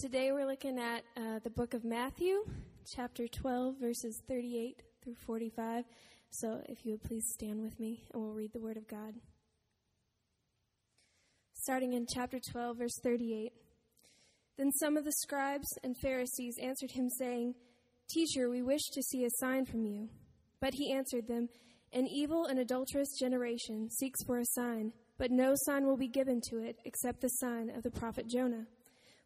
today we're looking at uh, the book of Matthew, chapter 12, verses 38 through 45. So if you would please stand with me and we'll read the Word of God. Starting in chapter 12, verse 38. Then some of the scribes and Pharisees answered him, saying, Teacher, we wish to see a sign from you. But he answered them, An evil and adulterous generation seeks for a sign, but no sign will be given to it except the sign of the prophet Jonah.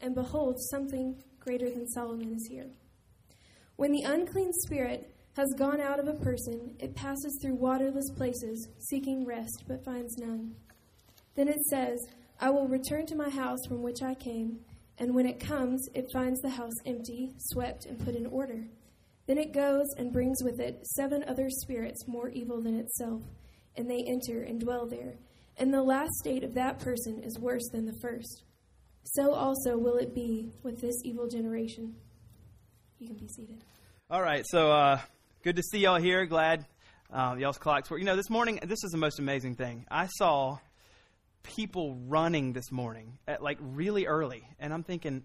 and behold, something greater than Solomon is here. When the unclean spirit has gone out of a person, it passes through waterless places, seeking rest, but finds none. Then it says, I will return to my house from which I came, and when it comes, it finds the house empty, swept, and put in order. Then it goes and brings with it seven other spirits more evil than itself, and they enter and dwell there. And the last state of that person is worse than the first. So also will it be with this evil generation. You can be seated. All right, so uh, good to see y'all here. Glad uh, y'all's clocks work. You know, this morning, this is the most amazing thing. I saw people running this morning at like really early, and I'm thinking,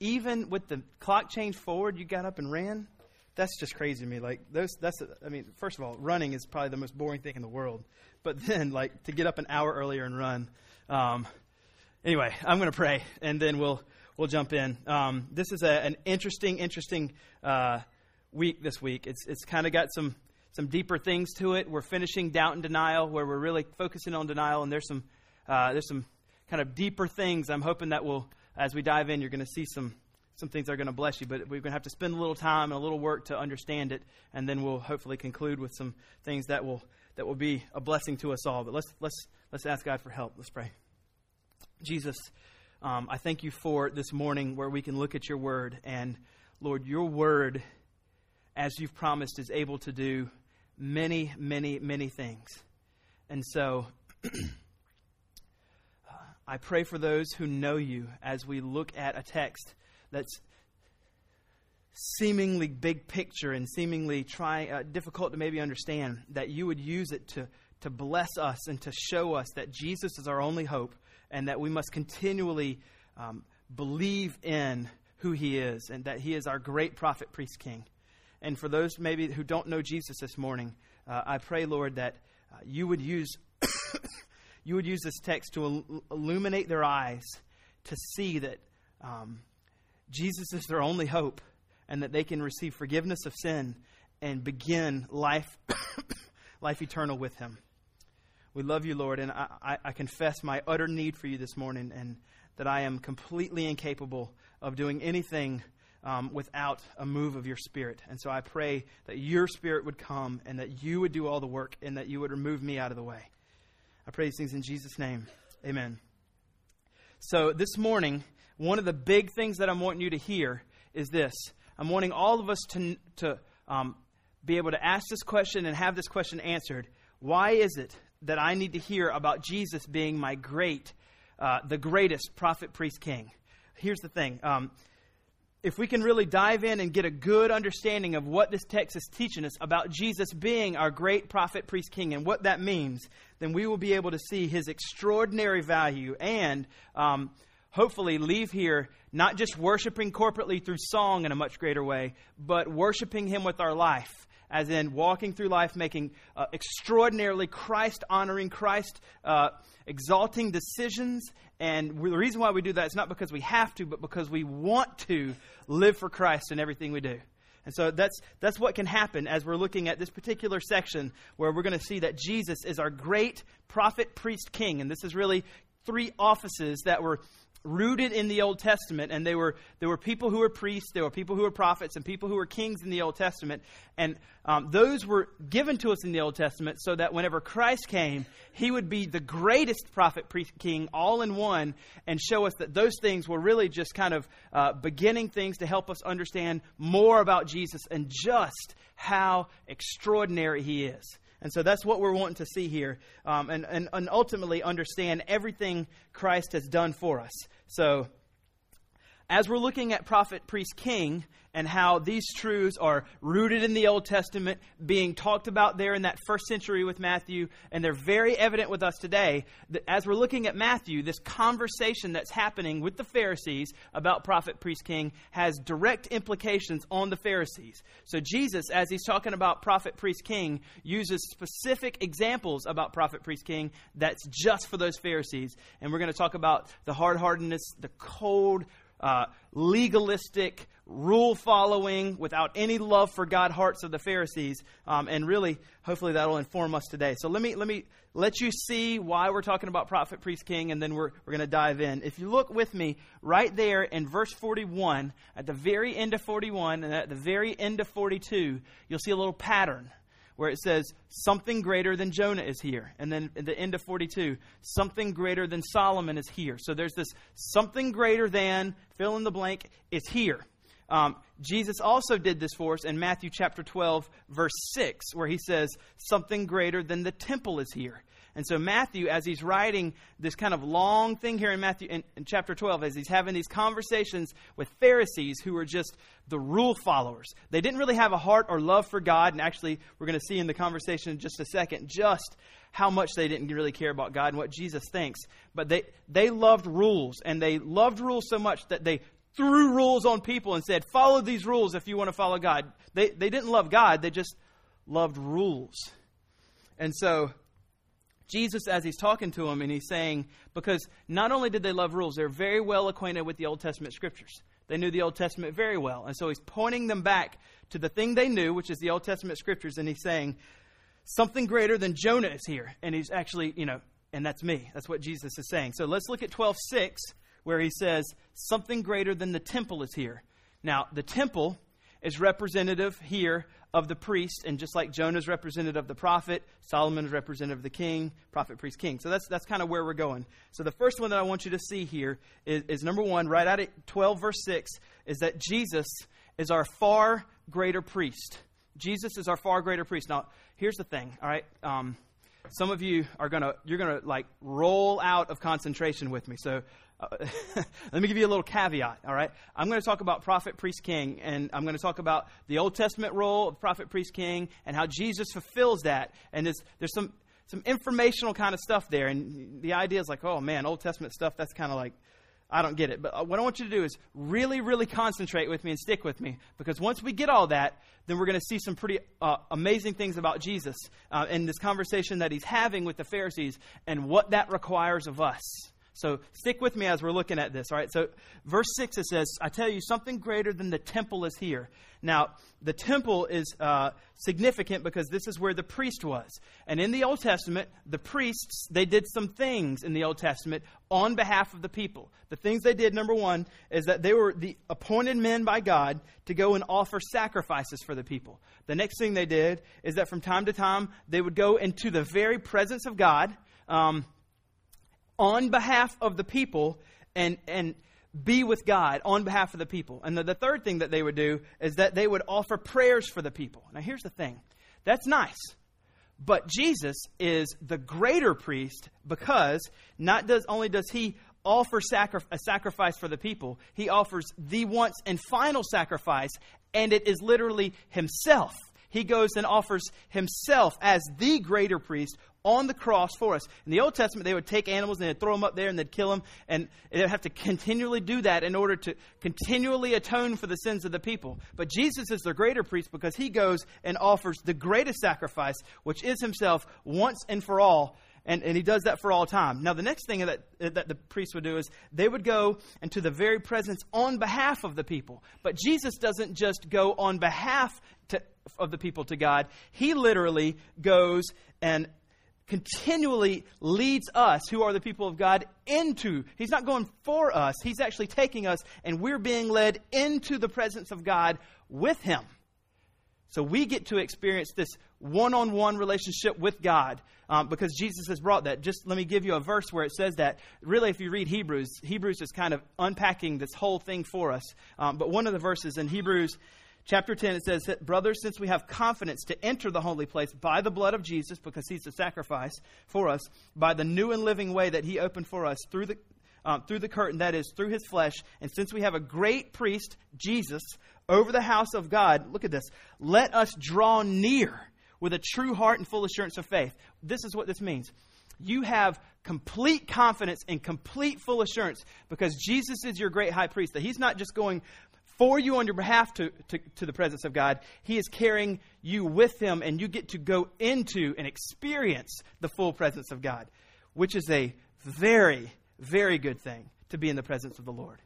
even with the clock change forward, you got up and ran. That's just crazy to me. Like those, that's. I mean, first of all, running is probably the most boring thing in the world. But then, like to get up an hour earlier and run. Um, anyway, I'm going to pray, and then we'll we'll jump in. Um, this is a, an interesting, interesting uh, week this week. It's it's kind of got some some deeper things to it. We're finishing doubt and denial, where we're really focusing on denial, and there's some uh, there's some kind of deeper things. I'm hoping that will, as we dive in, you're going to see some some things that are going to bless you. But we're going to have to spend a little time and a little work to understand it, and then we'll hopefully conclude with some things that will that will be a blessing to us all. But let's let's let's ask God for help. Let's pray. Jesus, um, I thank you for this morning where we can look at your word. And Lord, your word, as you've promised, is able to do many, many, many things. And so I pray for those who know you as we look at a text that's seemingly big picture and seemingly try, uh, difficult to maybe understand, that you would use it to, to bless us and to show us that Jesus is our only hope and that we must continually um, believe in who he is and that he is our great prophet, priest, king. And for those maybe who don't know Jesus this morning, uh, I pray, Lord, that uh, you would use you would use this text to il- illuminate their eyes to see that um, Jesus is their only hope and that they can receive forgiveness of sin and begin life life eternal with him. We love you, Lord, and I, I, confess my utter need for you this morning and that I am completely incapable of doing anything um, without a move of your Spirit. And so I pray that your Spirit would come and that you would do all the work and that you would remove me out of the way. I pray these things in Jesus' name. Amen. So this morning, one of the big things that I'm wanting you to hear is this. I'm wanting all of us to, to um, be able to ask this question and have this question answered. Why is it that I need to hear about Jesus being my great, uh, the greatest prophet, priest, king? Here's the thing. Um, if we can really dive in and get a good understanding of what this text is teaching us about Jesus being our great prophet, priest, king, and what that means, then we will be able to see his extraordinary value and um, hopefully leave here not just worshiping corporately through song in a much greater way, but worshiping him with our life. As in walking through life, making uh, extraordinarily Christ honoring, Christ uh, exalting decisions and the reason why we do that is not because we have to, but because we want to live for Christ in everything we do. And so that's, that's what can happen as we're looking at this particular section where we're going to see that Jesus is our great prophet, priest, king. And this is really three offices that were rooted in the Old Testament, and they were there were people who were priests, there were people who were prophets, and people who were kings in the Old Testament, and um, those were given to us in the Old Testament, so that whenever Christ came, He would be the greatest prophet, priest, king, all in one, and show us that those things were really just kind of uh, beginning things to help us understand more about Jesus and just how extraordinary He is. And so that's what we're wanting to see here um, and, and, and ultimately understand everything Christ has done for us. So, as we're looking at prophet, priest, king, and how these truths are rooted in the Old Testament, being talked about there in that first century with Matthew, and they're very evident with us today. That as we're looking at Matthew, this conversation that's happening with the Pharisees about prophet, priest, king has direct implications on the Pharisees. So Jesus, as he's talking about prophet, priest, king, uses specific examples about prophet, priest, king that's just for those Pharisees. And we're going to talk about the hard heartedness, the cold, uh, legalistic, rule following, without any love for God hearts of the Pharisees. Um, and really, hopefully, that'll inform us today. So let me, let me let you see why we're talking about prophet, priest, king, and then we're, we're going to dive in. If you look with me right there in verse 41, at the very end of 41 and at the very end of 42, you'll see a little pattern where it says, Something greater than Jonah is here. And then at the end of 42, something greater than Solomon is here. So there's this something greater than, fill in the blank, is here. Um, Jesus also did this for us in Matthew chapter 12, verse 6, where he says, Something greater than the temple is here. And so, Matthew, as he's writing this kind of long thing here in Matthew in, in, chapter 12, as he's having these conversations with Pharisees who are just the rule followers, they didn't really have a heart or love for God. And actually, we're going to see in the conversation in just a second just how much they didn't really care about God and what Jesus thinks. But they, they loved rules, and they loved rules so much that they threw rules on people and said, Follow these rules if you want to follow God. They, they didn't love God, they just loved rules. And so Jesus, as he's talking to them, and he's saying, because not only did they love rules, they're very well acquainted with the Old Testament scriptures. They knew the Old Testament very well. And so he's pointing them back to the thing they knew, which is the Old Testament scriptures, and he's saying, something greater than Jonah is here. And he's actually, you know, and that's me. That's what Jesus is saying. So let's look at 12:6 where he says something greater than the temple is here. Now, the temple is representative here of the priest, and just like Jonah is representative of the prophet, Solomon is representative of the king, prophet, priest, king. So that's, that's kind of where we're going. So the first one that I want you to see here is, is number one, right out at 12, verse 6, is that Jesus is our far greater priest. Jesus is our far greater priest. Now, here's the thing, all right? Um, some of you are gonna you're gonna like roll out of concentration with me. So uh, let me give you a little caveat, all right? I'm going to talk about prophet, priest, king, and I'm going to talk about the Old Testament role of prophet, priest, king, and how Jesus fulfills that. And there's, there's some, some informational kind of stuff there. And the idea is like, oh man, Old Testament stuff, that's kind of like, I don't get it. But uh, what I want you to do is really, really concentrate with me and stick with me. Because once we get all that, then we're going to see some pretty uh, amazing things about Jesus uh, in this conversation that he's having with the Pharisees and what that requires of us. So stick with me as we're looking at this. All right. So verse six it says, "I tell you, something greater than the temple is here." Now the temple is uh, significant because this is where the priest was, and in the Old Testament, the priests they did some things in the Old Testament on behalf of the people. The things they did, number one, is that they were the appointed men by God to go and offer sacrifices for the people. The next thing they did is that from time to time they would go into the very presence of God. Um, on behalf of the people and, and be with God on behalf of the people. And the, the third thing that they would do is that they would offer prayers for the people. Now, here's the thing that's nice. But Jesus is the greater priest because not does only does he offer sacri- a sacrifice for the people, he offers the once and final sacrifice, and it is literally himself. He goes and offers himself as the greater priest on the cross for us. In the Old Testament, they would take animals and they'd throw them up there and they'd kill them, and they'd have to continually do that in order to continually atone for the sins of the people. But Jesus is the greater priest because he goes and offers the greatest sacrifice, which is himself once and for all. And, and he does that for all time. Now, the next thing that, that the priest would do is they would go into the very presence on behalf of the people. But Jesus doesn't just go on behalf to, of the people to God, he literally goes and continually leads us, who are the people of God, into. He's not going for us, He's actually taking us, and we're being led into the presence of God with Him. So we get to experience this one on one relationship with God um, because Jesus has brought that. Just let me give you a verse where it says that. Really, if you read Hebrews, Hebrews is kind of unpacking this whole thing for us. Um, but one of the verses in Hebrews chapter 10, it says, Brothers, since we have confidence to enter the holy place by the blood of Jesus, because he's the sacrifice for us, by the new and living way that he opened for us through the, um, through the curtain, that is, through his flesh, and since we have a great priest, Jesus, over the house of God, look at this, let us draw near with a true heart and full assurance of faith. This is what this means. You have complete confidence and complete full assurance because Jesus is your great high priest, that he's not just going for you on your behalf to, to, to, the presence of God. He is carrying you with Him, and you get to go into and experience the full presence of God, which is a very, very good thing to be in the presence of the Lord.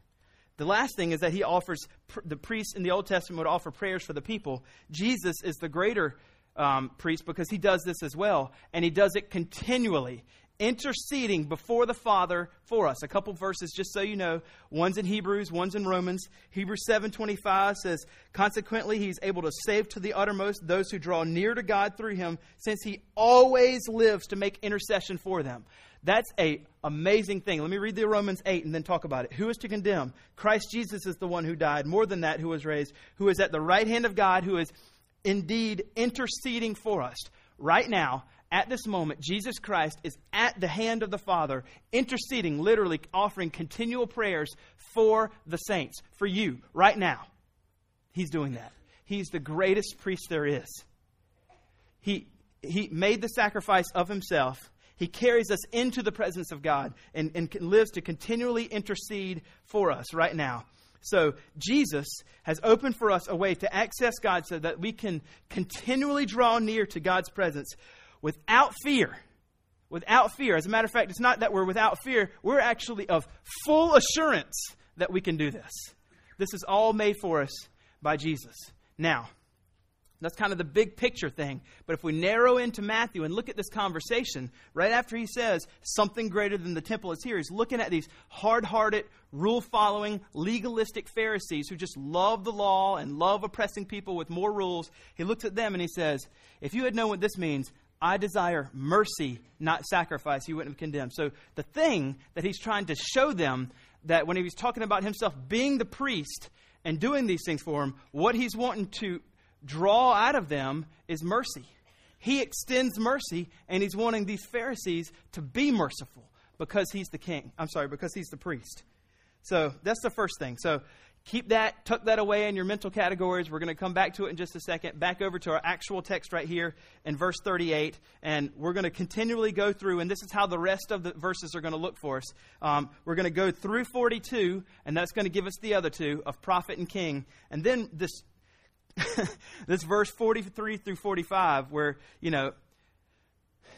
The last thing is that He offers, the priests in the Old Testament would offer prayers for the people. Jesus is the greater um, priest because He does this as well, and He does it continually interceding before the Father for us. A couple verses just so you know. One's in Hebrews, one's in Romans. Hebrews 7:25 says, "Consequently, he's able to save to the uttermost those who draw near to God through him, since he always lives to make intercession for them." That's a amazing thing. Let me read the Romans 8 and then talk about it. Who is to condemn? Christ Jesus is the one who died, more than that who was raised, who is at the right hand of God, who is indeed interceding for us. Right now, at this moment, Jesus Christ is at the hand of the Father, interceding, literally offering continual prayers for the saints, for you, right now. He's doing that. He's the greatest priest there is. He, he made the sacrifice of himself. He carries us into the presence of God and, and lives to continually intercede for us right now. So, Jesus has opened for us a way to access God so that we can continually draw near to God's presence without fear. Without fear. As a matter of fact, it's not that we're without fear, we're actually of full assurance that we can do this. This is all made for us by Jesus. Now, that's kind of the big picture thing. But if we narrow into Matthew and look at this conversation, right after he says something greater than the temple is here, he's looking at these hard hearted, rule following, legalistic Pharisees who just love the law and love oppressing people with more rules. He looks at them and he says, If you had known what this means, I desire mercy, not sacrifice, he wouldn't have condemned. So the thing that he's trying to show them that when he was talking about himself being the priest and doing these things for him, what he's wanting to draw out of them is mercy. He extends mercy, and he's wanting these Pharisees to be merciful because he's the king. I'm sorry, because he's the priest. So that's the first thing. So keep that, tuck that away in your mental categories. We're going to come back to it in just a second. Back over to our actual text right here in verse 38. And we're going to continually go through, and this is how the rest of the verses are going to look for us. Um, we're going to go through 42, and that's going to give us the other two of prophet and king. And then this. this verse 43 through 45 where you know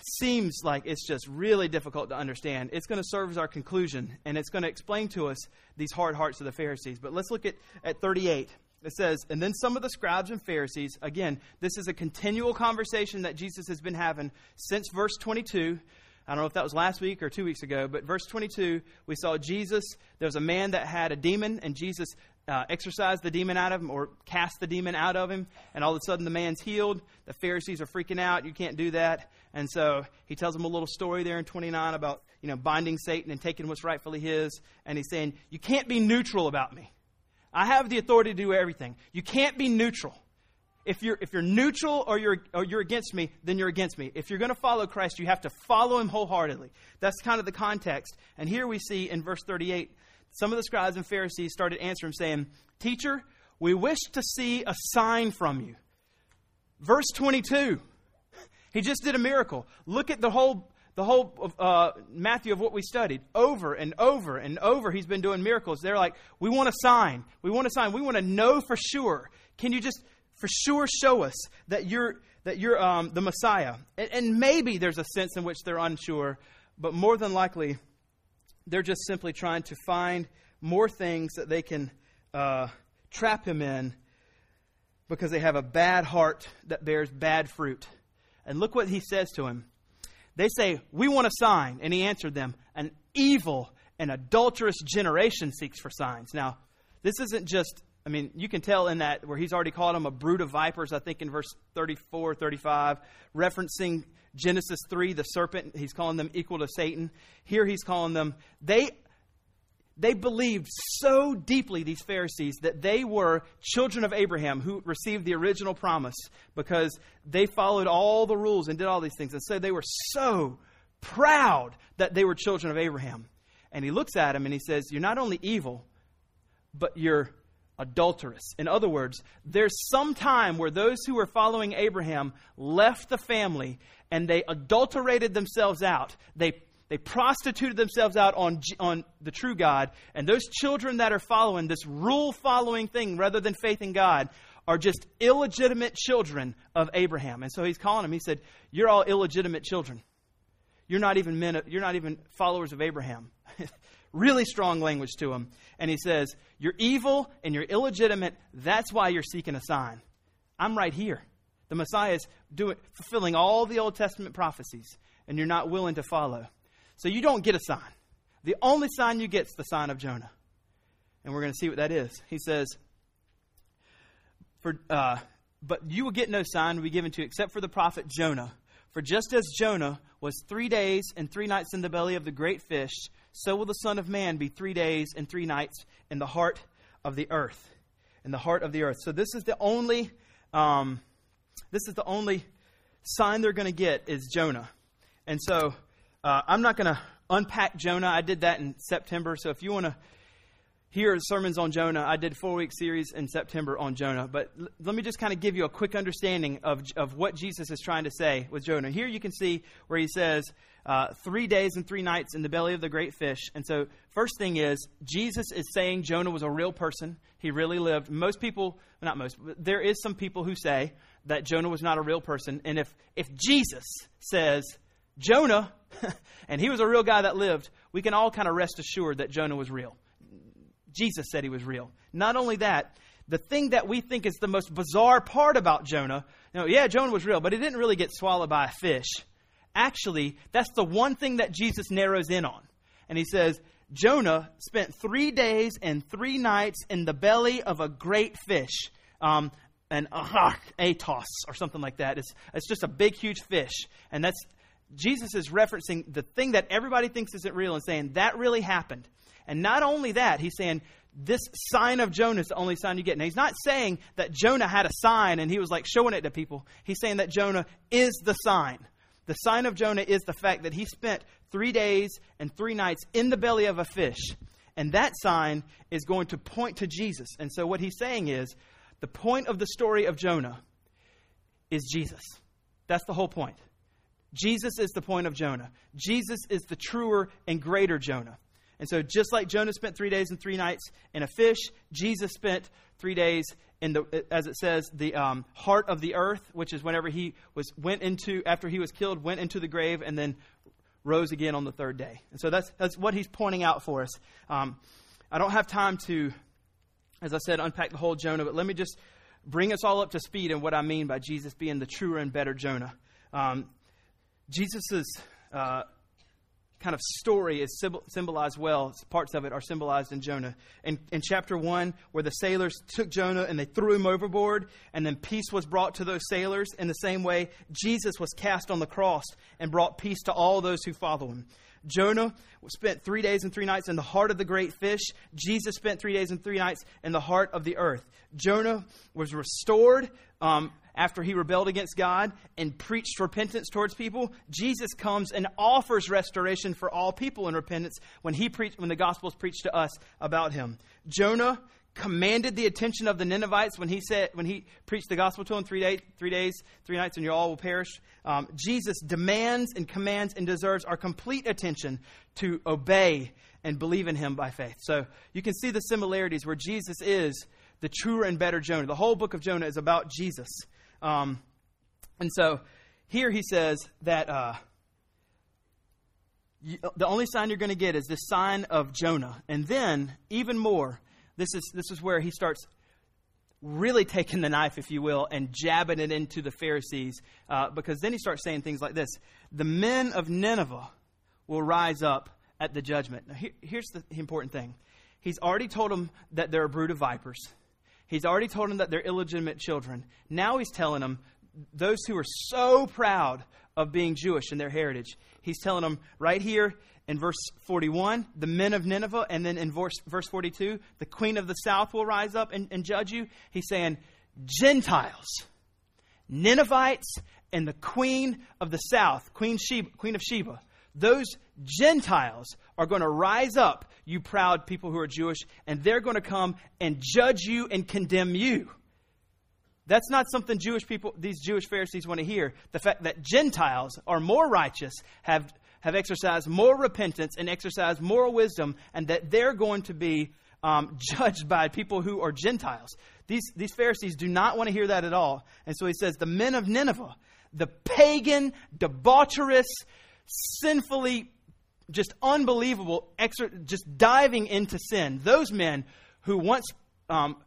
seems like it's just really difficult to understand, it's going to serve as our conclusion, and it's going to explain to us these hard hearts of the Pharisees. But let's look at, at 38. It says, And then some of the scribes and Pharisees, again, this is a continual conversation that Jesus has been having since verse 22. I don't know if that was last week or two weeks ago, but verse 22, we saw Jesus. There was a man that had a demon, and Jesus uh, exorcise the demon out of him or cast the demon out of him, and all of a sudden the man's healed. The Pharisees are freaking out. You can't do that. And so he tells them a little story there in 29 about, you know, binding Satan and taking what's rightfully his. And he's saying, You can't be neutral about me. I have the authority to do everything. You can't be neutral. If you're, if you're neutral or you're, or you're against me, then you're against me. If you're going to follow Christ, you have to follow him wholeheartedly. That's kind of the context. And here we see in verse 38 some of the scribes and Pharisees started answering, saying, Teacher, we wish to see a sign from you. Verse 22. He just did a miracle. Look at the whole the whole uh, Matthew of what we studied over and over and over. He's been doing miracles. They're like, we want a sign. We want a sign. We want to know for sure. Can you just for sure show us that you're that you're um, the Messiah? And, and maybe there's a sense in which they're unsure, but more than likely, they're just simply trying to find more things that they can uh, trap him in because they have a bad heart that bears bad fruit. And look what he says to him. They say, We want a sign. And he answered them, An evil and adulterous generation seeks for signs. Now, this isn't just, I mean, you can tell in that where he's already called them a brood of vipers, I think in verse 34, 35, referencing Genesis 3, the serpent. He's calling them equal to Satan. Here he's calling them, they they believed so deeply, these Pharisees, that they were children of Abraham who received the original promise because they followed all the rules and did all these things. And so they were so proud that they were children of Abraham. And he looks at them and he says, You're not only evil, but you're adulterous. In other words, there's some time where those who were following Abraham left the family and they adulterated themselves out. They they prostituted themselves out on, on the true God. And those children that are following this rule following thing rather than faith in God are just illegitimate children of Abraham. And so he's calling them. He said, You're all illegitimate children. You're not even men, you're not even followers of Abraham. really strong language to him. And he says, You're evil and you're illegitimate. That's why you're seeking a sign. I'm right here. The Messiah is doing, fulfilling all the Old Testament prophecies, and you're not willing to follow. So you don't get a sign. The only sign you get is the sign of Jonah. And we're going to see what that is. He says, for, uh, But you will get no sign to be given to except for the prophet Jonah. For just as Jonah was three days and three nights in the belly of the great fish, so will the Son of Man be three days and three nights in the heart of the earth. In the heart of the earth. So this is the only, um, this is the only sign they're going to get is Jonah. And so uh, I'm not going to unpack Jonah. I did that in September. So if you want to hear sermons on Jonah, I did a four week series in September on Jonah. But l- let me just kind of give you a quick understanding of, of what Jesus is trying to say with Jonah. Here you can see where he says, uh, three days and three nights in the belly of the great fish. And so, first thing is, Jesus is saying Jonah was a real person. He really lived. Most people, not most, there is some people who say that Jonah was not a real person. And if, if Jesus says Jonah, and he was a real guy that lived, we can all kind of rest assured that Jonah was real. Jesus said he was real. Not only that, the thing that we think is the most bizarre part about Jonah, you know, yeah, Jonah was real, but he didn't really get swallowed by a fish. Actually, that's the one thing that Jesus narrows in on. And he says, Jonah spent three days and three nights in the belly of a great fish. Um, an atos or something like that. It's, it's just a big, huge fish. And that's Jesus is referencing the thing that everybody thinks isn't real and saying that really happened. And not only that, he's saying this sign of Jonah is the only sign you get. Now, he's not saying that Jonah had a sign and he was like showing it to people. He's saying that Jonah is the sign. The sign of Jonah is the fact that he spent three days and three nights in the belly of a fish. And that sign is going to point to Jesus. And so, what he's saying is the point of the story of Jonah is Jesus. That's the whole point. Jesus is the point of Jonah. Jesus is the truer and greater Jonah. And so, just like Jonah spent three days and three nights in a fish, Jesus spent three days in the, as it says, the um, heart of the earth, which is whenever he was went into after he was killed, went into the grave, and then rose again on the third day. And so that's that's what he's pointing out for us. Um, I don't have time to, as I said, unpack the whole Jonah, but let me just bring us all up to speed in what I mean by Jesus being the truer and better Jonah. Um, Jesus' uh, kind of story is symbolized well. Parts of it are symbolized in Jonah. In, in chapter 1, where the sailors took Jonah and they threw him overboard, and then peace was brought to those sailors, in the same way, Jesus was cast on the cross and brought peace to all those who follow him. Jonah spent three days and three nights in the heart of the great fish. Jesus spent three days and three nights in the heart of the earth. Jonah was restored um, after he rebelled against God and preached repentance towards people, Jesus comes and offers restoration for all people in repentance when he preached when the gospel is preached to us about him. Jonah commanded the attention of the Ninevites when he said when he preached the gospel to them three days, three days, three nights, and you all will perish. Um, Jesus demands and commands and deserves our complete attention to obey and believe in Him by faith. So you can see the similarities where Jesus is the truer and better Jonah. The whole book of Jonah is about Jesus. Um, and so here he says that uh, you, the only sign you're going to get is this sign of Jonah. And then, even more, this is, this is where he starts really taking the knife, if you will, and jabbing it into the Pharisees, uh, because then he starts saying things like this The men of Nineveh will rise up at the judgment. Now, here, here's the important thing He's already told them that they're a brood of vipers, he's already told them that they're illegitimate children. Now he's telling them, those who are so proud of being Jewish and their heritage, he's telling them right here in verse 41, the men of Nineveh, and then in verse, verse 42, the queen of the south will rise up and, and judge you. He's saying, Gentiles, Ninevites, and the queen of the south, Queen, Sheba, queen of Sheba, those Gentiles are going to rise up, you proud people who are Jewish, and they're going to come and judge you and condemn you. That's not something Jewish people, these Jewish Pharisees want to hear. The fact that Gentiles are more righteous, have have exercised more repentance and exercised moral wisdom, and that they're going to be um, judged by people who are Gentiles. These, these Pharisees do not want to hear that at all. And so he says, The men of Nineveh, the pagan, debaucherous, sinfully, just unbelievable, just diving into sin, those men who once um,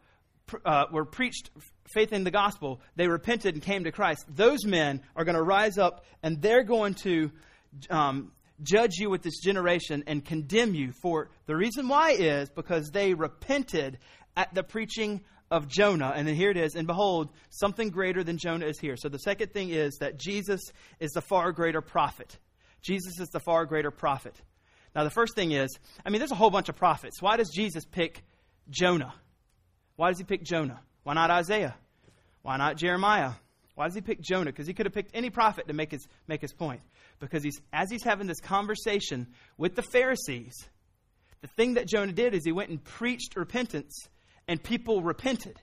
pr- uh, were preached faith in the gospel, they repented and came to Christ. Those men are going to rise up and they're going to um, judge you with this generation and condemn you for the reason why is because they repented at the preaching of Jonah. And then here it is, and behold, something greater than Jonah is here. So the second thing is that Jesus is the far greater prophet. Jesus is the far greater prophet. Now, the first thing is, I mean, there's a whole bunch of prophets. Why does Jesus pick Jonah? Why does he pick Jonah? Why not Isaiah? Why not Jeremiah? Why does he pick Jonah? Because he could have picked any prophet to make his, make his point. Because he's, as he's having this conversation with the Pharisees, the thing that Jonah did is he went and preached repentance, and people repented.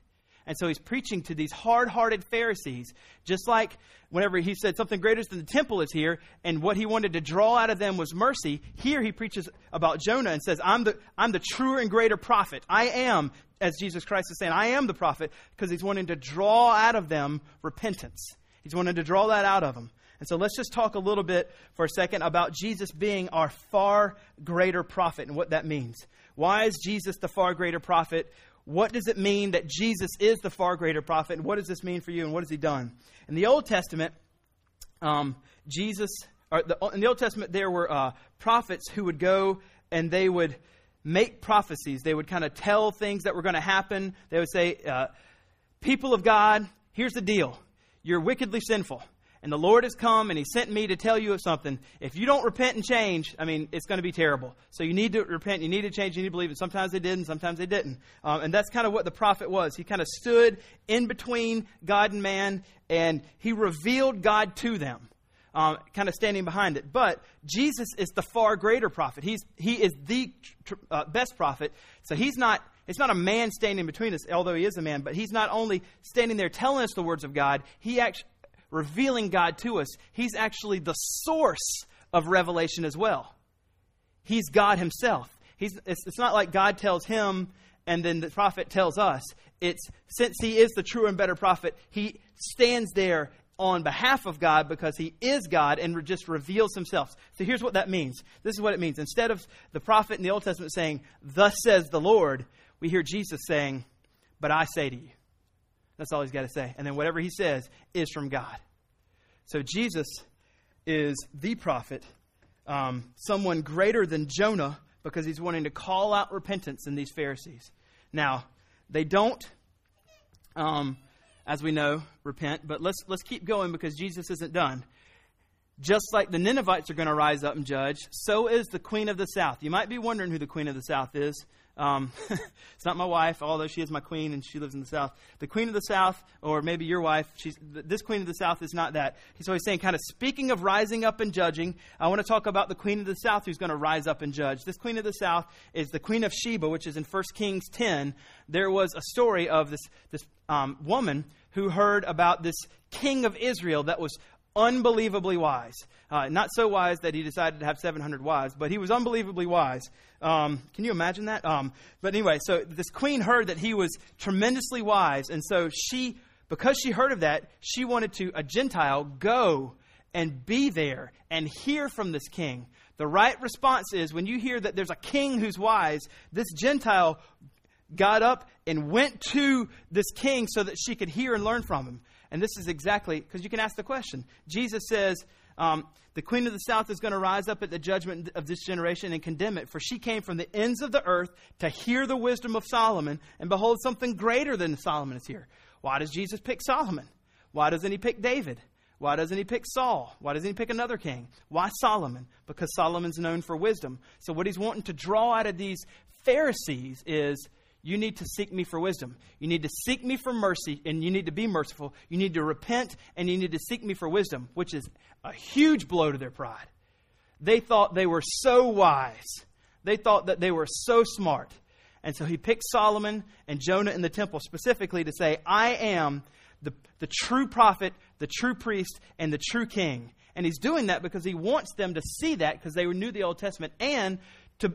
And so he's preaching to these hard hearted Pharisees, just like whenever he said something greater than the temple is here, and what he wanted to draw out of them was mercy. Here he preaches about Jonah and says, I'm the, I'm the truer and greater prophet. I am, as Jesus Christ is saying, I am the prophet, because he's wanting to draw out of them repentance. He's wanting to draw that out of them. And so let's just talk a little bit for a second about Jesus being our far greater prophet and what that means. Why is Jesus the far greater prophet? What does it mean that Jesus is the far greater prophet? And what does this mean for you? And what has he done? In the Old Testament, um, Jesus, or the, in the Old Testament, there were uh, prophets who would go and they would make prophecies. They would kind of tell things that were going to happen. They would say, uh, People of God, here's the deal. You're wickedly sinful and the Lord has come and He sent me to tell you of something. If you don't repent and change, I mean, it's going to be terrible. So you need to repent, you need to change, you need to believe. And sometimes they did, and sometimes they didn't. Um, and that's kind of what the prophet was. He kind of stood in between God and man, and he revealed God to them. Um, kind of standing behind it. But Jesus is the far greater prophet. He's, he is the tr- uh, best prophet. So he's not, it's not a man standing between us, although he is a man, but he's not only standing there telling us the words of God, he actually, revealing God to us, He's actually the source of revelation as well. He's God Himself. He's, it's, it's not like God tells him and then the prophet tells us. It's since He is the true and better prophet, He stands there on behalf of God because He is God and just reveals Himself. So here's what that means. This is what it means. Instead of the prophet in the Old Testament saying, Thus says the Lord, we hear Jesus saying, But I say to you. That's all he's got to say. And then whatever he says is from God. So Jesus is the prophet, um, someone greater than Jonah because he's wanting to call out repentance in these Pharisees. Now, they don't, um, as we know, repent, but let's, let's keep going because Jesus isn't done. Just like the Ninevites are going to rise up and judge, so is the Queen of the South. You might be wondering who the Queen of the South is. Um, it's not my wife, although she is my queen and she lives in the South. The Queen of the South, or maybe your wife, she's, this Queen of the South is not that. So he's saying, kind of speaking of rising up and judging, I want to talk about the Queen of the South who's going to rise up and judge. This Queen of the South is the Queen of Sheba, which is in 1 Kings 10. There was a story of this, this um, woman who heard about this king of Israel that was unbelievably wise. Uh, not so wise that he decided to have 700 wives, but he was unbelievably wise. Um, can you imagine that? Um, but anyway, so this queen heard that he was tremendously wise, and so she, because she heard of that, she wanted to, a Gentile, go and be there and hear from this king. The right response is when you hear that there's a king who's wise, this Gentile got up and went to this king so that she could hear and learn from him. And this is exactly, because you can ask the question. Jesus says, um, The queen of the south is going to rise up at the judgment of this generation and condemn it, for she came from the ends of the earth to hear the wisdom of Solomon, and behold, something greater than Solomon is here. Why does Jesus pick Solomon? Why doesn't he pick David? Why doesn't he pick Saul? Why doesn't he pick another king? Why Solomon? Because Solomon's known for wisdom. So, what he's wanting to draw out of these Pharisees is you need to seek me for wisdom. You need to seek me for mercy, and you need to be merciful. You need to repent, and you need to seek me for wisdom, which is a huge blow to their pride. They thought they were so wise, they thought that they were so smart. And so he picked Solomon and Jonah in the temple specifically to say, I am the, the true prophet, the true priest, and the true king. And he's doing that because he wants them to see that because they knew the Old Testament and to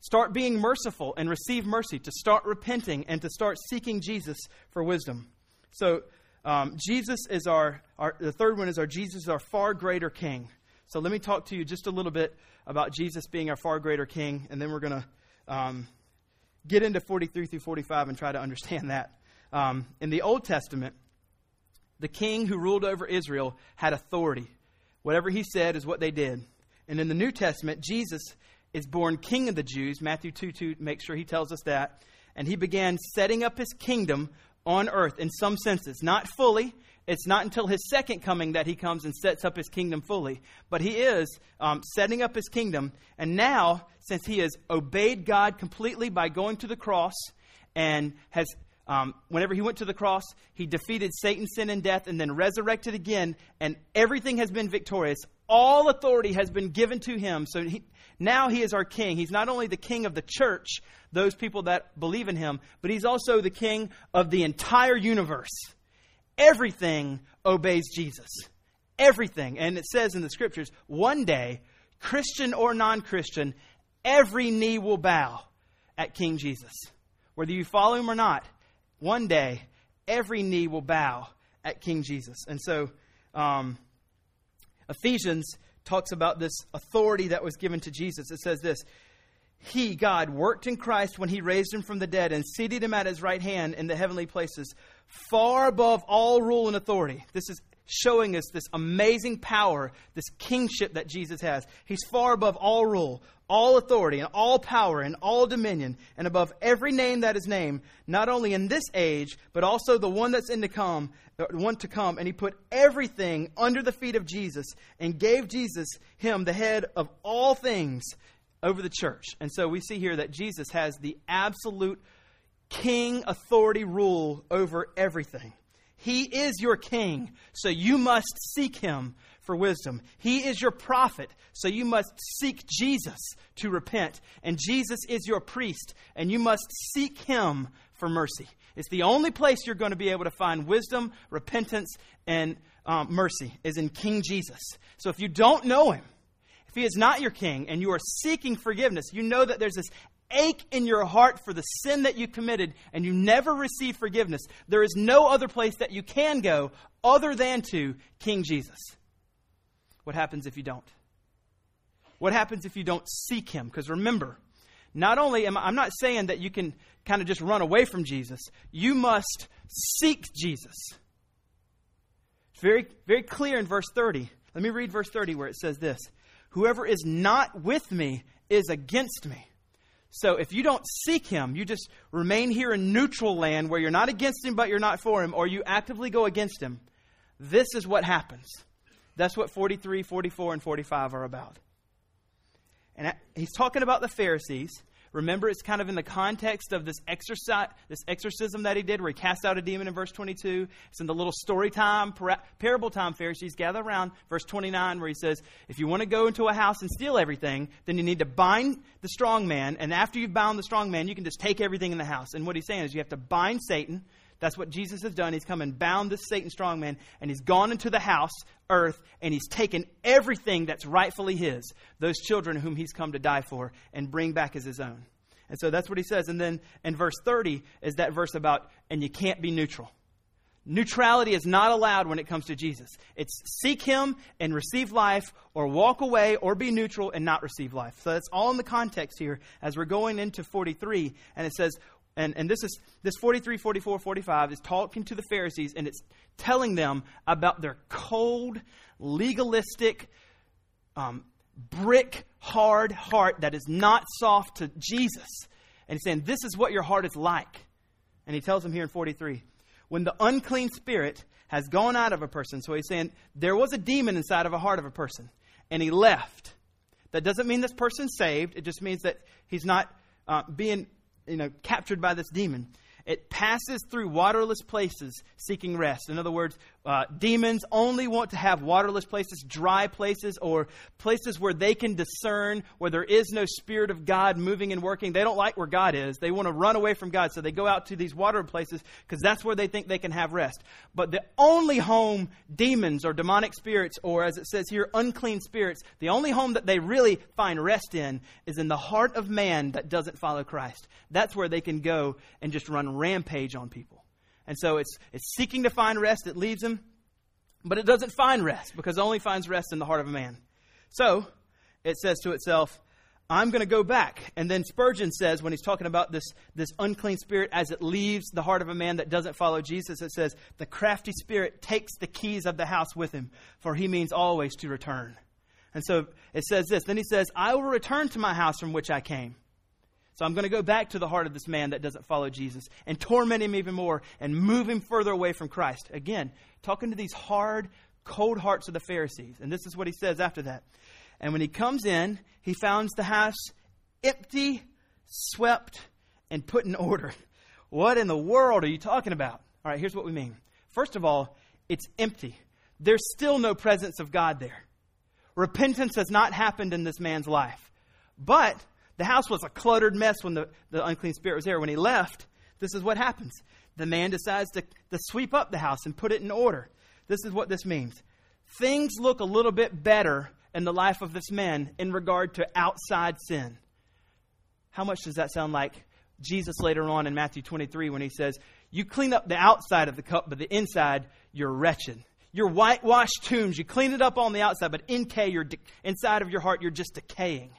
start being merciful and receive mercy, to start repenting and to start seeking Jesus for wisdom. So, um, Jesus is our, our, the third one is our Jesus is our far greater king. So, let me talk to you just a little bit about Jesus being our far greater king, and then we're going to um, get into 43 through 45 and try to understand that. Um, in the Old Testament, the king who ruled over Israel had authority. Whatever he said is what they did. And in the New Testament, Jesus is born king of the Jews. Matthew 2 2 makes sure he tells us that. And he began setting up his kingdom on earth in some senses. Not fully. It's not until his second coming that he comes and sets up his kingdom fully. But he is um, setting up his kingdom. And now, since he has obeyed God completely by going to the cross and has um, whenever he went to the cross, he defeated Satan, sin, and death, and then resurrected again, and everything has been victorious. All authority has been given to him. So he, now he is our king. He's not only the king of the church, those people that believe in him, but he's also the king of the entire universe. Everything obeys Jesus. Everything. And it says in the scriptures one day, Christian or non Christian, every knee will bow at King Jesus. Whether you follow him or not, one day every knee will bow at King Jesus. And so um, Ephesians talks about this authority that was given to Jesus. It says this He, God, worked in Christ when he raised him from the dead and seated him at his right hand in the heavenly places far above all rule and authority. This is showing us this amazing power, this kingship that Jesus has. He's far above all rule, all authority, and all power, and all dominion, and above every name that is named, not only in this age, but also the one that's in to come, one to come. And he put everything under the feet of Jesus and gave Jesus him the head of all things over the church. And so we see here that Jesus has the absolute king authority rule over everything. He is your king, so you must seek him for wisdom. He is your prophet, so you must seek Jesus to repent. And Jesus is your priest, and you must seek him for mercy. It's the only place you're going to be able to find wisdom, repentance, and um, mercy is in King Jesus. So if you don't know him, if he is not your king and you are seeking forgiveness, you know that there's this ache in your heart for the sin that you committed and you never receive forgiveness, there is no other place that you can go other than to King Jesus. What happens if you don't? What happens if you don't seek him? Because remember, not only am I, I'm not saying that you can kind of just run away from Jesus, you must seek Jesus. It's very, very clear in verse 30. Let me read verse 30 where it says this Whoever is not with me is against me. So if you don't seek him, you just remain here in neutral land where you're not against him but you're not for him, or you actively go against him. This is what happens. That's what 43, 44, and 45 are about. And he's talking about the Pharisees. Remember, it's kind of in the context of this, exorci- this exorcism that he did where he cast out a demon in verse 22. It's in the little story time, para- parable time Pharisees gather around, verse 29, where he says, If you want to go into a house and steal everything, then you need to bind the strong man. And after you've bound the strong man, you can just take everything in the house. And what he's saying is you have to bind Satan. That's what Jesus has done. He's come and bound this Satan strong man, and he's gone into the house, earth, and he's taken everything that's rightfully his, those children whom he's come to die for, and bring back as his own. And so that's what he says. And then in verse 30 is that verse about, and you can't be neutral. Neutrality is not allowed when it comes to Jesus. It's seek him and receive life, or walk away, or be neutral and not receive life. So that's all in the context here as we're going into 43. And it says, And, and this is this 43, 44, 45 is talking to the Pharisees, and it's telling them about their cold, legalistic, um, brick hard heart that is not soft to Jesus. And he's saying, This is what your heart is like. And he tells them here in 43 when the unclean spirit has gone out of a person, so he's saying there was a demon inside of a heart of a person, and he left. That doesn't mean this person's saved, it just means that he's not uh, being you know, captured by this demon. It passes through waterless places seeking rest. In other words, uh, demons only want to have waterless places, dry places, or places where they can discern where there is no Spirit of God moving and working. They don't like where God is. They want to run away from God, so they go out to these water places because that's where they think they can have rest. But the only home demons or demonic spirits, or as it says here, unclean spirits, the only home that they really find rest in is in the heart of man that doesn't follow Christ. That's where they can go and just run rampage on people. And so it's, it's seeking to find rest that leads him, but it doesn't find rest because it only finds rest in the heart of a man. So it says to itself, I'm going to go back. And then Spurgeon says, when he's talking about this, this unclean spirit as it leaves the heart of a man that doesn't follow Jesus, it says, The crafty spirit takes the keys of the house with him, for he means always to return. And so it says this. Then he says, I will return to my house from which I came. So I'm going to go back to the heart of this man that doesn't follow Jesus and torment him even more and move him further away from Christ. Again, talking to these hard, cold hearts of the Pharisees. And this is what he says after that. And when he comes in, he finds the house empty, swept, and put in order. What in the world are you talking about? All right, here's what we mean. First of all, it's empty. There's still no presence of God there. Repentance has not happened in this man's life. But the house was a cluttered mess when the, the unclean spirit was there. When he left, this is what happens. The man decides to, to sweep up the house and put it in order. This is what this means. Things look a little bit better in the life of this man in regard to outside sin. How much does that sound like Jesus later on in Matthew 23 when he says, You clean up the outside of the cup, but the inside, you're wretched. You're whitewashed tombs. You clean it up on the outside, but in K, you're de- inside of your heart, you're just decaying.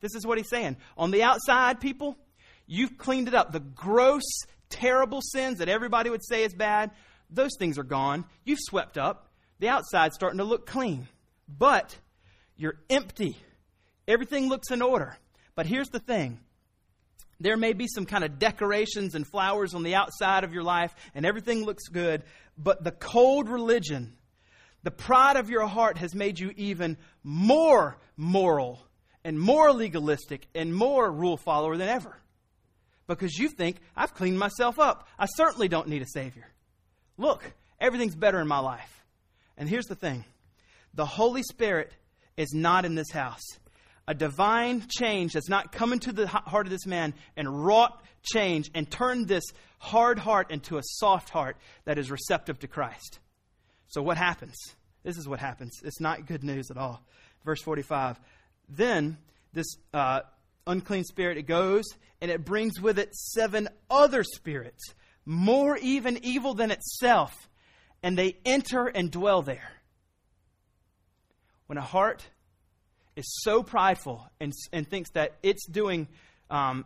This is what he's saying. On the outside, people, you've cleaned it up. The gross, terrible sins that everybody would say is bad, those things are gone. You've swept up. The outside's starting to look clean. But you're empty. Everything looks in order. But here's the thing there may be some kind of decorations and flowers on the outside of your life, and everything looks good, but the cold religion, the pride of your heart has made you even more moral and more legalistic and more rule follower than ever. Because you think, I've cleaned myself up. I certainly don't need a Savior. Look, everything's better in my life. And here's the thing the Holy Spirit is not in this house. A divine change has not come into the heart of this man and wrought change and turned this hard heart into a soft heart that is receptive to Christ. So, what happens? This is what happens. It's not good news at all. Verse 45 then this uh, unclean spirit, it goes and it brings with it seven other spirits, more even evil than itself, and they enter and dwell there. When a heart is so prideful and, and thinks that it's doing, um,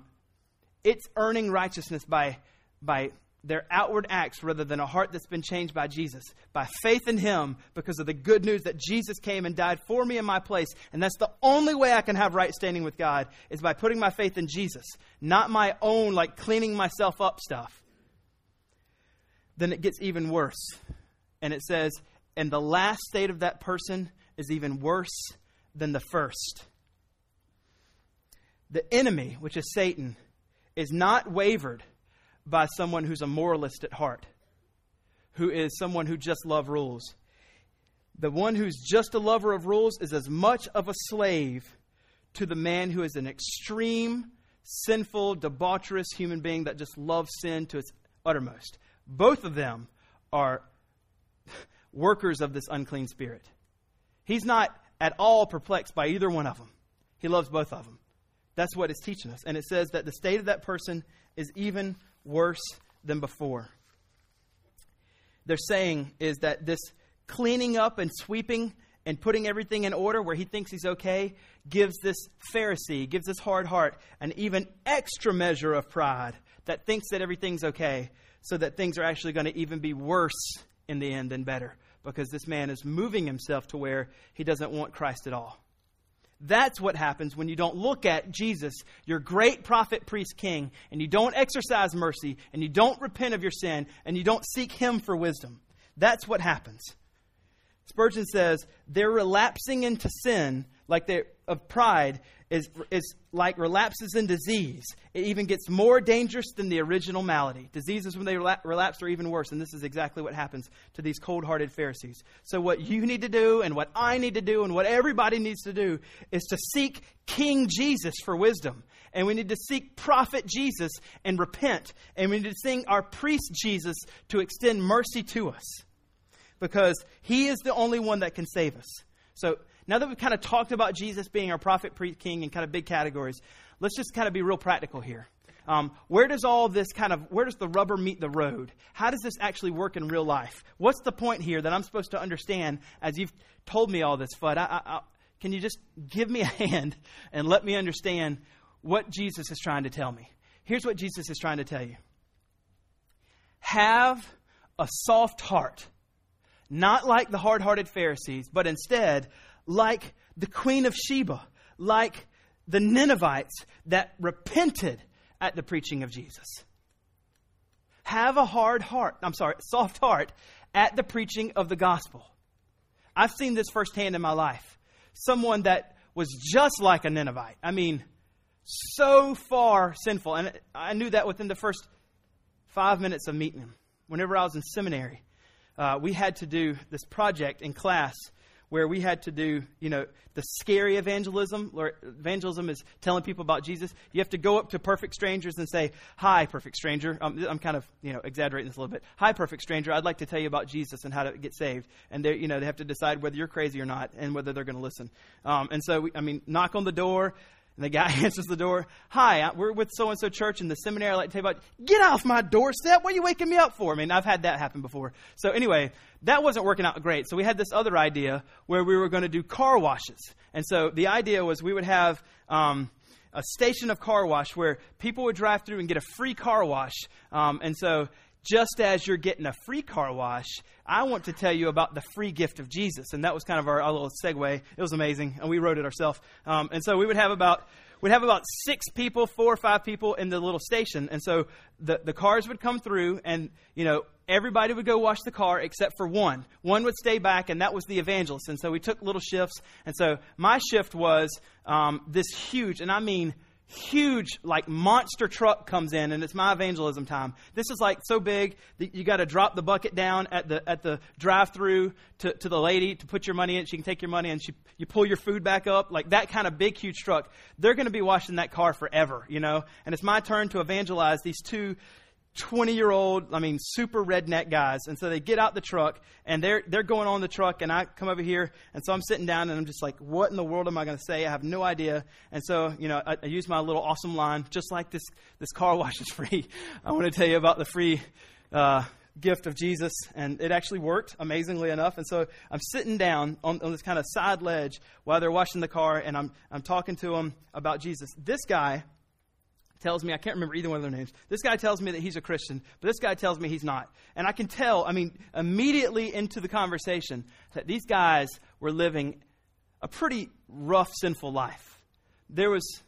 it's earning righteousness by, by their outward acts rather than a heart that's been changed by Jesus, by faith in Him because of the good news that Jesus came and died for me in my place. And that's the only way I can have right standing with God is by putting my faith in Jesus, not my own, like cleaning myself up stuff. Then it gets even worse. And it says, and the last state of that person is even worse than the first. The enemy, which is Satan, is not wavered by someone who's a moralist at heart, who is someone who just loves rules. The one who's just a lover of rules is as much of a slave to the man who is an extreme, sinful, debaucherous human being that just loves sin to its uttermost. Both of them are workers of this unclean spirit. He's not at all perplexed by either one of them. He loves both of them. That's what it's teaching us. And it says that the state of that person is even worse than before. They're saying is that this cleaning up and sweeping and putting everything in order where he thinks he's okay gives this Pharisee, gives this hard heart an even extra measure of pride that thinks that everything's okay, so that things are actually going to even be worse in the end than better, because this man is moving himself to where he doesn't want Christ at all. That's what happens when you don't look at Jesus, your great prophet, priest, king, and you don't exercise mercy, and you don't repent of your sin, and you don't seek him for wisdom. That's what happens. Spurgeon says they're relapsing into sin like they of pride is, is like relapses in disease. It even gets more dangerous than the original malady. Diseases, when they relapse, are even worse. And this is exactly what happens to these cold hearted Pharisees. So, what you need to do, and what I need to do, and what everybody needs to do is to seek King Jesus for wisdom. And we need to seek Prophet Jesus and repent. And we need to sing our priest Jesus to extend mercy to us. Because he is the only one that can save us. So, now that we've kind of talked about Jesus being our prophet, priest, king in kind of big categories, let's just kind of be real practical here. Um, where does all this kind of where does the rubber meet the road? How does this actually work in real life? What's the point here that i'm supposed to understand as you've told me all this fud I, I, I, can you just give me a hand and let me understand what jesus is trying to tell me? Here's what jesus is trying to tell you. Have a soft heart not like the hard-hearted pharisees but instead like the Queen of Sheba, like the Ninevites that repented at the preaching of Jesus. Have a hard heart, I'm sorry, soft heart at the preaching of the gospel. I've seen this firsthand in my life. Someone that was just like a Ninevite. I mean, so far sinful. And I knew that within the first five minutes of meeting him. Whenever I was in seminary, uh, we had to do this project in class where we had to do, you know, the scary evangelism. Evangelism is telling people about Jesus. You have to go up to perfect strangers and say, "Hi, perfect stranger." Um, I'm kind of, you know, exaggerating this a little bit. "Hi, perfect stranger. I'd like to tell you about Jesus and how to get saved." And they, you know, they have to decide whether you're crazy or not and whether they're going to listen. Um, and so, we, I mean, knock on the door. And the guy answers the door. Hi, we're with so and so church in the seminary. I'd like to tell you about. Get off my doorstep! What are you waking me up for? I mean, I've had that happen before. So anyway, that wasn't working out great. So we had this other idea where we were going to do car washes. And so the idea was we would have um, a station of car wash where people would drive through and get a free car wash. Um, and so just as you're getting a free car wash, I want to tell you about the free gift of Jesus. And that was kind of our, our little segue. It was amazing, and we wrote it ourselves. Um, and so we would have about we'd have about six people, four or five people in the little station. And so the, the cars would come through, and, you know, everybody would go wash the car except for one. One would stay back, and that was the evangelist. And so we took little shifts. And so my shift was um, this huge, and I mean huge like monster truck comes in and it's my evangelism time. This is like so big that you got to drop the bucket down at the at the drive through to, to the lady to put your money in. She can take your money and she, you pull your food back up. Like that kind of big huge truck they're going to be washing that car forever you know? And it's my turn to evangelize these two 20 year old, I mean, super redneck guys. And so they get out the truck and they're, they're going on the truck. And I come over here. And so I'm sitting down and I'm just like, what in the world am I going to say? I have no idea. And so, you know, I, I use my little awesome line, just like this, this car wash is free. I want to tell you about the free, uh, gift of Jesus, and it actually worked amazingly enough. And so I'm sitting down on, on, this kind of side ledge while they're washing the car, and I'm, I'm talking to them about Jesus. This guy tells me, I can't remember either one of their names. This guy tells me that he's a Christian, but this guy tells me he's not. And I can tell, I mean, immediately into the conversation, that these guys were living a pretty rough, sinful life. There was,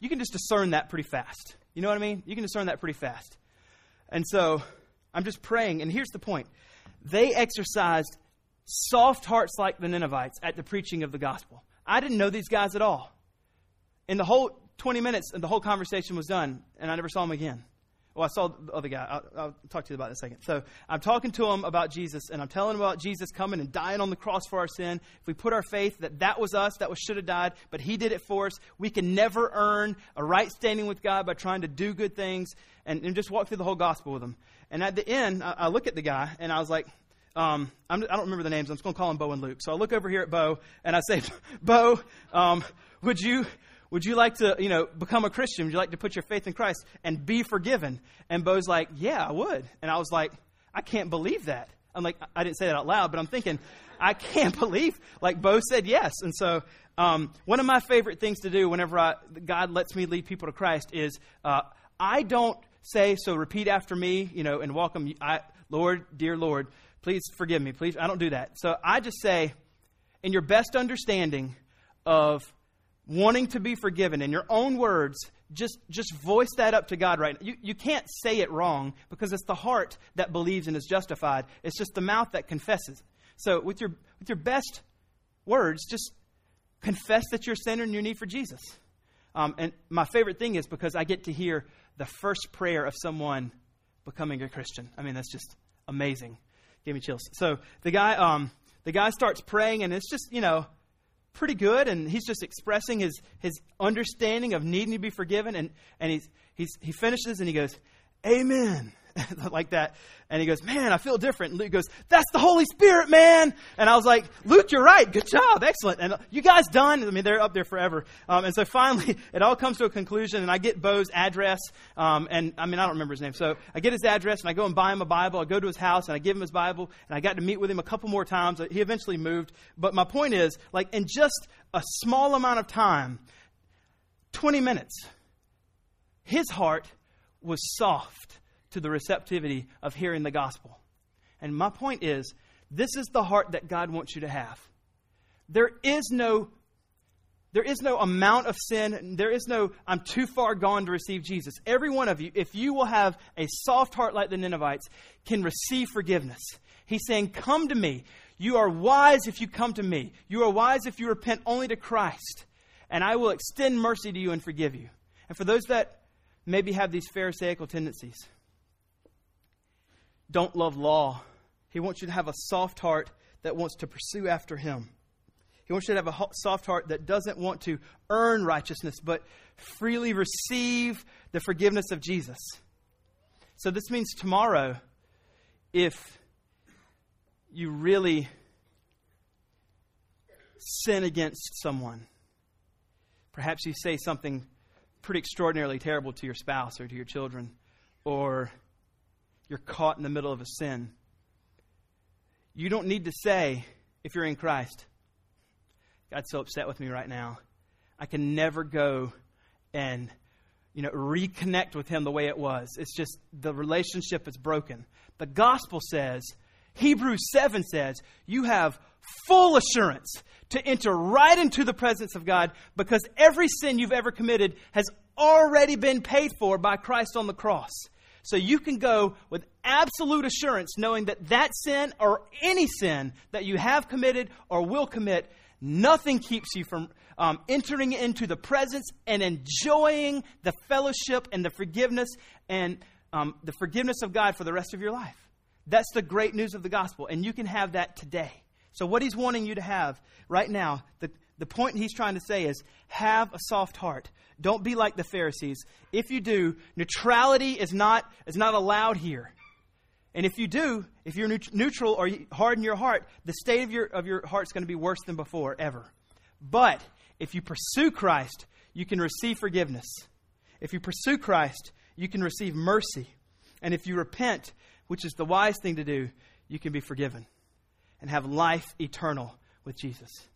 you can just discern that pretty fast. You know what I mean? You can discern that pretty fast. And so I'm just praying, and here's the point they exercised soft hearts like the Ninevites at the preaching of the gospel. I didn't know these guys at all. In the whole 20 minutes and the whole conversation was done, and I never saw him again. Well, I saw the other guy. I'll, I'll, talk to you about it in a second. So I'm talking to him about Jesus, and I'm telling him about Jesus coming and dying on the cross for our sin. If we put our faith that that was us, that was should have died, but He did it for us. We can never earn a right standing with God by trying to do good things, and, and just walk through the whole gospel with him. And at the end, I, I look at the guy, and I was like, um, I do not remember the names. I'm just going to call him Bo and Luke. So I look over here at Bo, and I say, Bo, um, would you would you like to, you know, become a Christian? Would you like to put your faith in Christ and be forgiven? And Bo's like, Yeah, I would. And I was like, I can't believe that. I'm like, I didn't say that out loud, but I'm thinking, I can't believe, like, Bo said yes. And so, um, one of my favorite things to do whenever I, God lets me lead people to Christ is uh, I don't say, so repeat after me, you know, and welcome, I, Lord, dear Lord, please forgive me. Please, I don't do that. So I just say, in your best understanding of wanting to be forgiven, in your own words, just, just voice that up to God right now. You, you can't say it wrong because it's the heart that believes and is justified. It's just the mouth that confesses. So with your, with your best words, just confess that you're a sinner and your need for Jesus. Um, and my favorite thing is because I get to hear the first prayer of someone becoming a Christian. I mean, that's just amazing. Give me chills. So the guy, um, the guy starts praying, and it's just you know pretty good, and he's just expressing his his understanding of needing to be forgiven, and and he's he's he finishes and he goes, "Amen." like that. And he goes, Man, I feel different. And Luke goes, That's the Holy Spirit, man. And I was like, Luke, you're right. Good job. Excellent. And you guys done? I mean, they're up there forever. Um, and so finally, it all comes to a conclusion, and I get Bo's address. Um, and I mean, I don't remember his name. So I get his address, and I go and buy him a Bible. I go to his house, and I give him his Bible. And I got to meet with him a couple more times. He eventually moved. But my point is, like, in just a small amount of time, 20 minutes, his heart was soft to the receptivity of hearing the gospel. And my point is this is the heart that God wants you to have. There is no there is no amount of sin. There is no, I'm too far gone to receive Jesus. Every one of you, if you will have a soft heart like the Ninevites, can receive forgiveness. He's saying, Come to me. You are wise if you come to me. You are wise if you repent only to Christ. And I will extend mercy to you and forgive you. And for those that maybe have these Pharisaical tendencies, don't love law. He wants you to have a soft heart that wants to pursue after Him. He wants you to have a soft heart that doesn't want to earn righteousness, but freely receive the forgiveness of Jesus. So, this means tomorrow, if you really sin against someone, perhaps you say something pretty extraordinarily terrible to your spouse or to your children, or you're caught in the middle of a sin. You don't need to say, if you're in Christ, God's so upset with me right now. I can never go and you know reconnect with him the way it was. It's just the relationship is broken. The gospel says, Hebrews 7 says, you have full assurance to enter right into the presence of God because every sin you've ever committed has already been paid for by Christ on the cross. So you can go with absolute assurance knowing that that sin or any sin that you have committed or will commit, nothing keeps you from um, entering into the presence and enjoying the fellowship and the forgiveness and um, the forgiveness of God for the rest of your life. That's the great news of the gospel, and you can have that today. So, what he's wanting you to have right now, the, the point he's trying to say is have a soft heart. Don't be like the Pharisees. If you do, neutrality is not, is not allowed here. And if you do, if you're neutral or harden your heart, the state of your, of your heart is going to be worse than before, ever. But if you pursue Christ, you can receive forgiveness. If you pursue Christ, you can receive mercy. And if you repent, which is the wise thing to do, you can be forgiven and have life eternal with Jesus.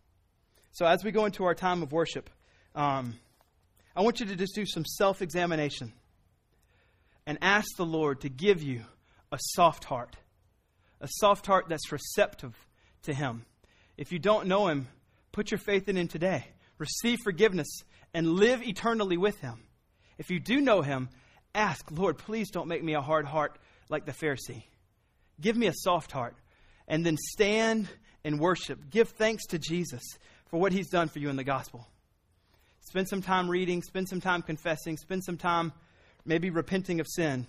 So, as we go into our time of worship, um, I want you to just do some self examination and ask the Lord to give you a soft heart, a soft heart that's receptive to Him. If you don't know Him, put your faith in Him today. Receive forgiveness and live eternally with Him. If you do know Him, ask, Lord, please don't make me a hard heart like the Pharisee. Give me a soft heart. And then stand and worship. Give thanks to Jesus for what He's done for you in the gospel. Spend some time reading, spend some time confessing, spend some time maybe repenting of sin.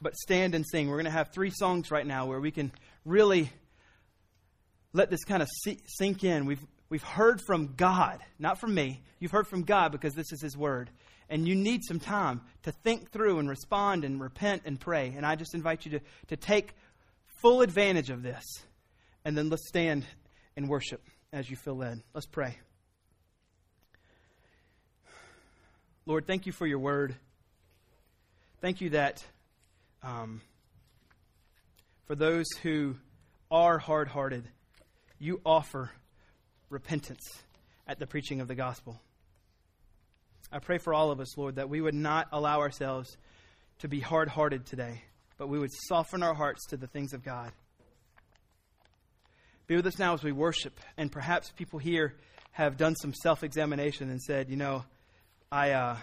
But stand and sing. We're going to have three songs right now where we can really let this kind of sink in. We've, we've heard from God, not from me. You've heard from God because this is His Word. And you need some time to think through and respond and repent and pray. And I just invite you to, to take full advantage of this. And then let's stand and worship as you feel led. Let's pray. Lord, thank you for your word. Thank you that um, for those who are hard hearted, you offer repentance at the preaching of the gospel. I pray for all of us, Lord, that we would not allow ourselves to be hard hearted today, but we would soften our hearts to the things of God. Be with us now as we worship, and perhaps people here have done some self examination and said, you know, I, uh,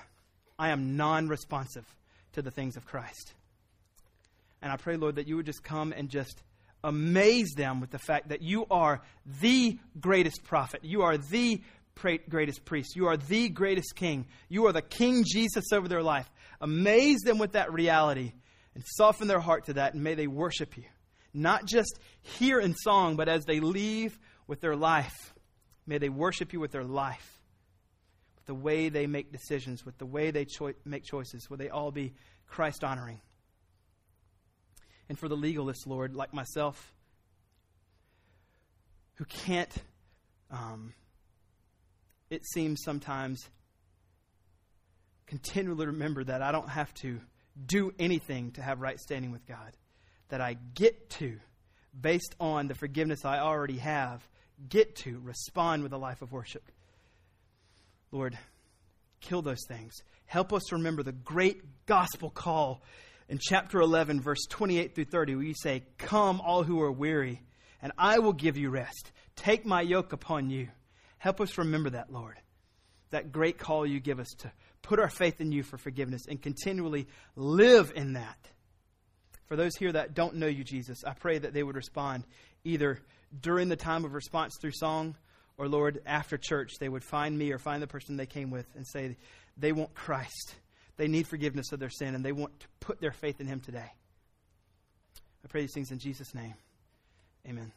I am non responsive to the things of Christ. And I pray, Lord, that you would just come and just amaze them with the fact that you are the greatest prophet. You are the greatest priest. You are the greatest king. You are the King Jesus over their life. Amaze them with that reality and soften their heart to that, and may they worship you. Not just here in song, but as they leave with their life. May they worship you with their life, with the way they make decisions, with the way they cho- make choices. Will they all be Christ honoring? And for the legalists, Lord, like myself, who can't um, it seems sometimes continually remember that I don't have to do anything to have right standing with God. That I get to, based on the forgiveness I already have, get to respond with a life of worship. Lord, kill those things. Help us remember the great gospel call in chapter 11, verse 28 through 30, where you say, Come, all who are weary, and I will give you rest. Take my yoke upon you. Help us remember that, Lord. That great call you give us to put our faith in you for forgiveness and continually live in that. For those here that don't know you, Jesus, I pray that they would respond either during the time of response through song or, Lord, after church, they would find me or find the person they came with and say they want Christ. They need forgiveness of their sin and they want to put their faith in Him today. I pray these things in Jesus' name. Amen.